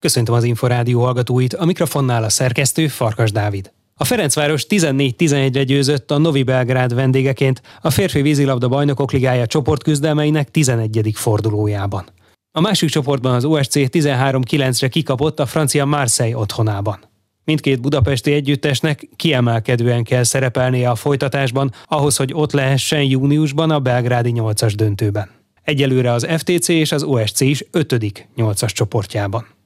Köszöntöm az Inforádió hallgatóit, a mikrofonnál a szerkesztő Farkas Dávid. A Ferencváros 14-11-re győzött a Novi Belgrád vendégeként a férfi vízilabda bajnokok ligája csoportküzdelmeinek 11. fordulójában. A másik csoportban az OSC 13-9-re kikapott a francia Marseille otthonában. Mindkét budapesti együttesnek kiemelkedően kell szerepelnie a folytatásban, ahhoz, hogy ott lehessen júniusban a belgrádi 8-as döntőben. Egyelőre az FTC és az OSC is 5. 8-as csoportjában.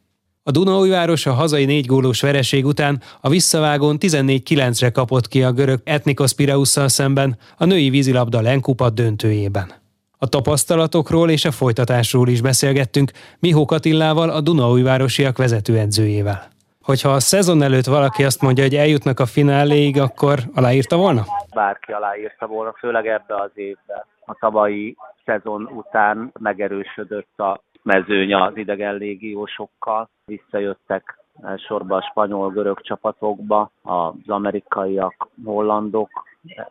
A Dunaújváros a hazai négy gólós vereség után a visszavágón 14-9-re kapott ki a görög Etnikos Pireusszal szemben a női vízilabda Lenkupa döntőjében. A tapasztalatokról és a folytatásról is beszélgettünk Mihó Katillával, a Dunaújvárosiak vezetőedzőjével. Hogyha a szezon előtt valaki azt mondja, hogy eljutnak a fináléig, akkor aláírta volna? Bárki aláírta volna, főleg ebbe az évben. A tavalyi szezon után megerősödött a mezőny az idegen légiósokkal. Visszajöttek sorba a spanyol-görög csapatokba, az amerikaiak, hollandok,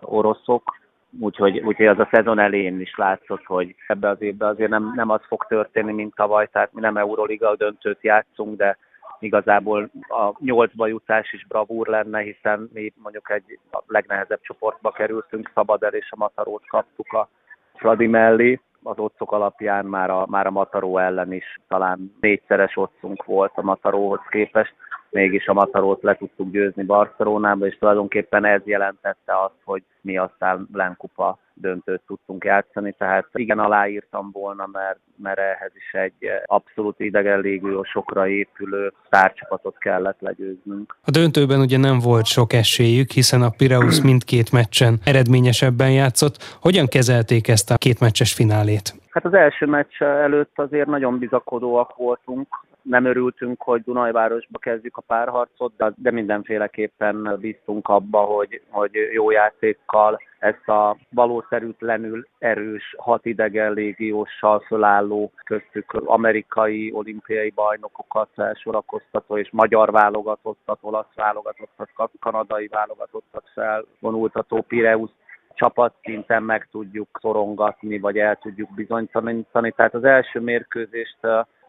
oroszok, úgyhogy, úgyhogy az a szezon elején is látszott, hogy ebbe az évben azért nem, nem az fog történni, mint tavaly, tehát mi nem Euroliga döntőt játszunk, de igazából a nyolcba jutás is bravúr lenne, hiszen mi mondjuk egy legnehezebb csoportba kerültünk, Szabad és a Matarót kaptuk a Fradi mellé, az otcok alapján már a, már a Mataró ellen is talán négyszeres otcunk volt a Mataróhoz képest, mégis a Matarót le tudtuk győzni Barcelonába, és tulajdonképpen ez jelentette azt, hogy mi aztán Lenkupa döntőt tudtunk játszani, tehát igen, aláírtam volna, mert, mert ehhez is egy abszolút idegen légiósokra épülő tárcsapatot kellett legyőznünk. A döntőben ugye nem volt sok esélyük, hiszen a Pireus mindkét meccsen eredményesebben játszott. Hogyan kezelték ezt a két meccses finálét? Hát az első meccs előtt azért nagyon bizakodóak voltunk, nem örültünk, hogy Dunajvárosba kezdjük a párharcot, de, de mindenféleképpen bíztunk abba, hogy, hogy jó játékkal ezt a valószerűtlenül erős hat idegen légióssal fölálló köztük amerikai olimpiai bajnokokat felsorakoztató és magyar válogatottat, olasz válogatottat, kanadai válogatottat felvonultató Pireus csapatszinten meg tudjuk szorongatni, vagy el tudjuk bizonyítani. Tehát az első mérkőzést,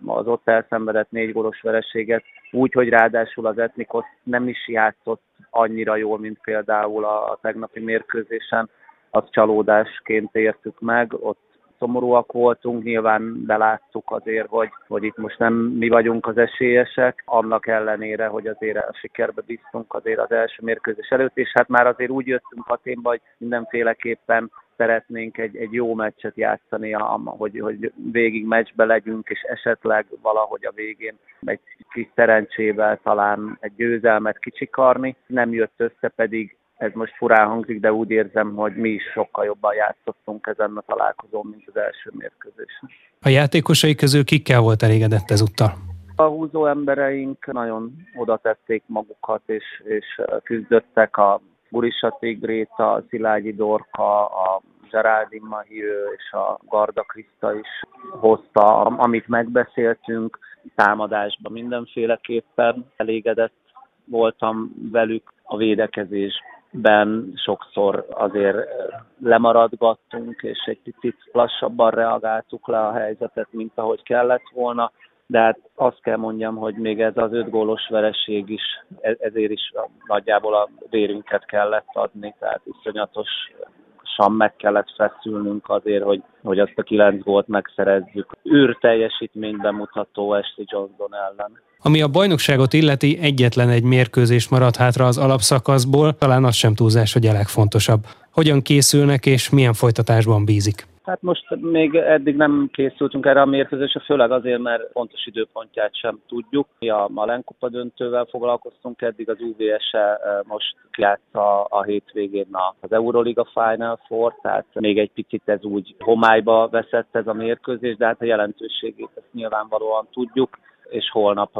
az ott elszenvedett négy gólos vereséget, úgy, hogy ráadásul az Etnikos nem is játszott annyira jól, mint például a tegnapi mérkőzésen, az csalódásként értük meg, ott szomorúak voltunk, nyilván beláttuk azért, hogy, hogy itt most nem mi vagyunk az esélyesek, annak ellenére, hogy azért a sikerbe bíztunk azért az első mérkőzés előtt, és hát már azért úgy jöttünk a témba, hogy mindenféleképpen szeretnénk egy, egy jó meccset játszani, hogy, hogy végig meccsbe legyünk, és esetleg valahogy a végén egy kis szerencsével talán egy győzelmet kicsikarni. Nem jött össze, pedig ez most furán hangzik, de úgy érzem, hogy mi is sokkal jobban játszottunk ezen a találkozón, mint az első mérkőzésen. A játékosai közül kikkel volt elégedett ezúttal? A húzó embereink nagyon oda tették magukat, és, és küzdöttek a Burisa Tigréta, a Szilágyi Dorka, a Geraldin Mahiő és a Garda Krista is hozta, amit megbeszéltünk, támadásban mindenféleképpen elégedett voltam velük a védekezés ben sokszor azért lemaradgattunk, és egy picit lassabban reagáltuk le a helyzetet, mint ahogy kellett volna, de hát azt kell mondjam, hogy még ez az öt gólos vereség is, e-, ezért is nagyjából a vérünket kellett adni, tehát iszonyatos meg kellett feszülnünk azért, hogy, hogy azt a kilenc gólt megszerezzük. űr teljesítményt bemutató Ashley Johnson ellen. Ami a bajnokságot illeti, egyetlen egy mérkőzés maradt hátra az alapszakaszból, talán az sem túlzás, hogy a legfontosabb. Hogyan készülnek és milyen folytatásban bízik? Hát most még eddig nem készültünk erre a mérkőzésre, főleg azért, mert pontos időpontját sem tudjuk. Mi a Malenkupa döntővel foglalkoztunk eddig, az UVS-e eh, most játsza a hétvégén az Euroliga Final Four, tehát még egy picit ez úgy homályba veszett ez a mérkőzés, de hát a jelentőségét ezt nyilvánvalóan tudjuk és holnap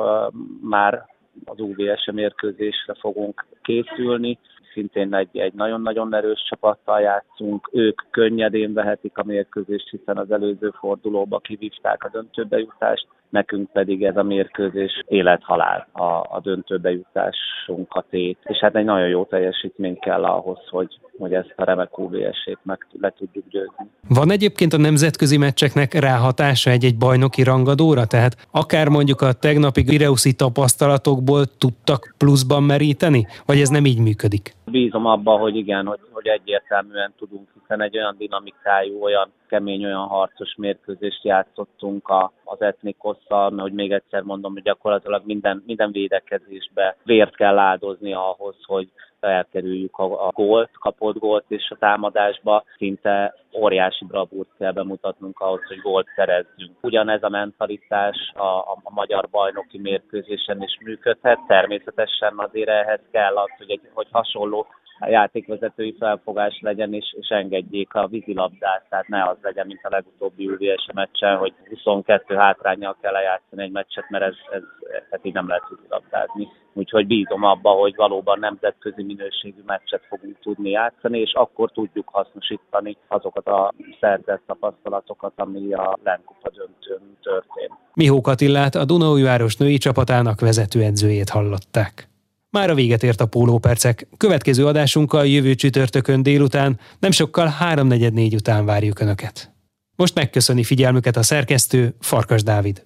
már az UVS mérkőzésre fogunk készülni. Szintén egy, egy nagyon-nagyon erős csapattal játszunk. Ők könnyedén vehetik a mérkőzést, hiszen az előző fordulóba kivívták a döntőbe jutást. Nekünk pedig ez a mérkőzés élethalál a, a döntőbe jutásunkat ét. És hát egy nagyon jó teljesítmény kell ahhoz, hogy, hogy ezt a remek UVS-ét meg le tudjuk győzni. Van egyébként a nemzetközi meccseknek ráhatása egy-egy bajnoki rangadóra? Tehát akár mondjuk a tegnapi Pireuszi tapasztalatokból tudtak pluszban meríteni? Vagy ez nem így működik? Bízom abban, hogy igen, hogy, hogy egyértelműen tudunk, hiszen egy olyan dinamikájú, olyan kemény, olyan harcos mérkőzést játszottunk a, az etnikosszal, mert hogy még egyszer mondom, hogy gyakorlatilag minden, minden védekezésbe vért kell áldozni ahhoz, hogy elkerüljük a, a gólt, kapott gólt, és a támadásba szinte óriási bravúrt kell bemutatnunk ahhoz, hogy gólt szerezzünk. Ugyanez a mentalitás a, a, a magyar bajnoki mérkőzésen is működhet. Természetesen azért ehhez kell az, hogy, egy, hogy hasonló játékvezetői felfogás legyen, és, és engedjék a vízilabdát, tehát ne az legyen, mint a legutóbbi UVS meccsen, hogy 22 hátrányjal kell lejátszani egy meccset, mert ez, ez, ez így nem lehet vízilabdázni. Úgyhogy bízom abba, hogy valóban nemzetközi minőségű meccset fogunk tudni játszani, és akkor tudjuk hasznosítani azokat a szerzett tapasztalatokat, ami a Lenkupa döntőn történt. Mihó Katillát, a Dunaújváros női csapatának vezetőedzőjét hallották. Már a véget ért a pólópercek. Következő adásunkkal jövő csütörtökön délután, nem sokkal 3.44 után várjuk Önöket. Most megköszöni figyelmüket a szerkesztő Farkas Dávid.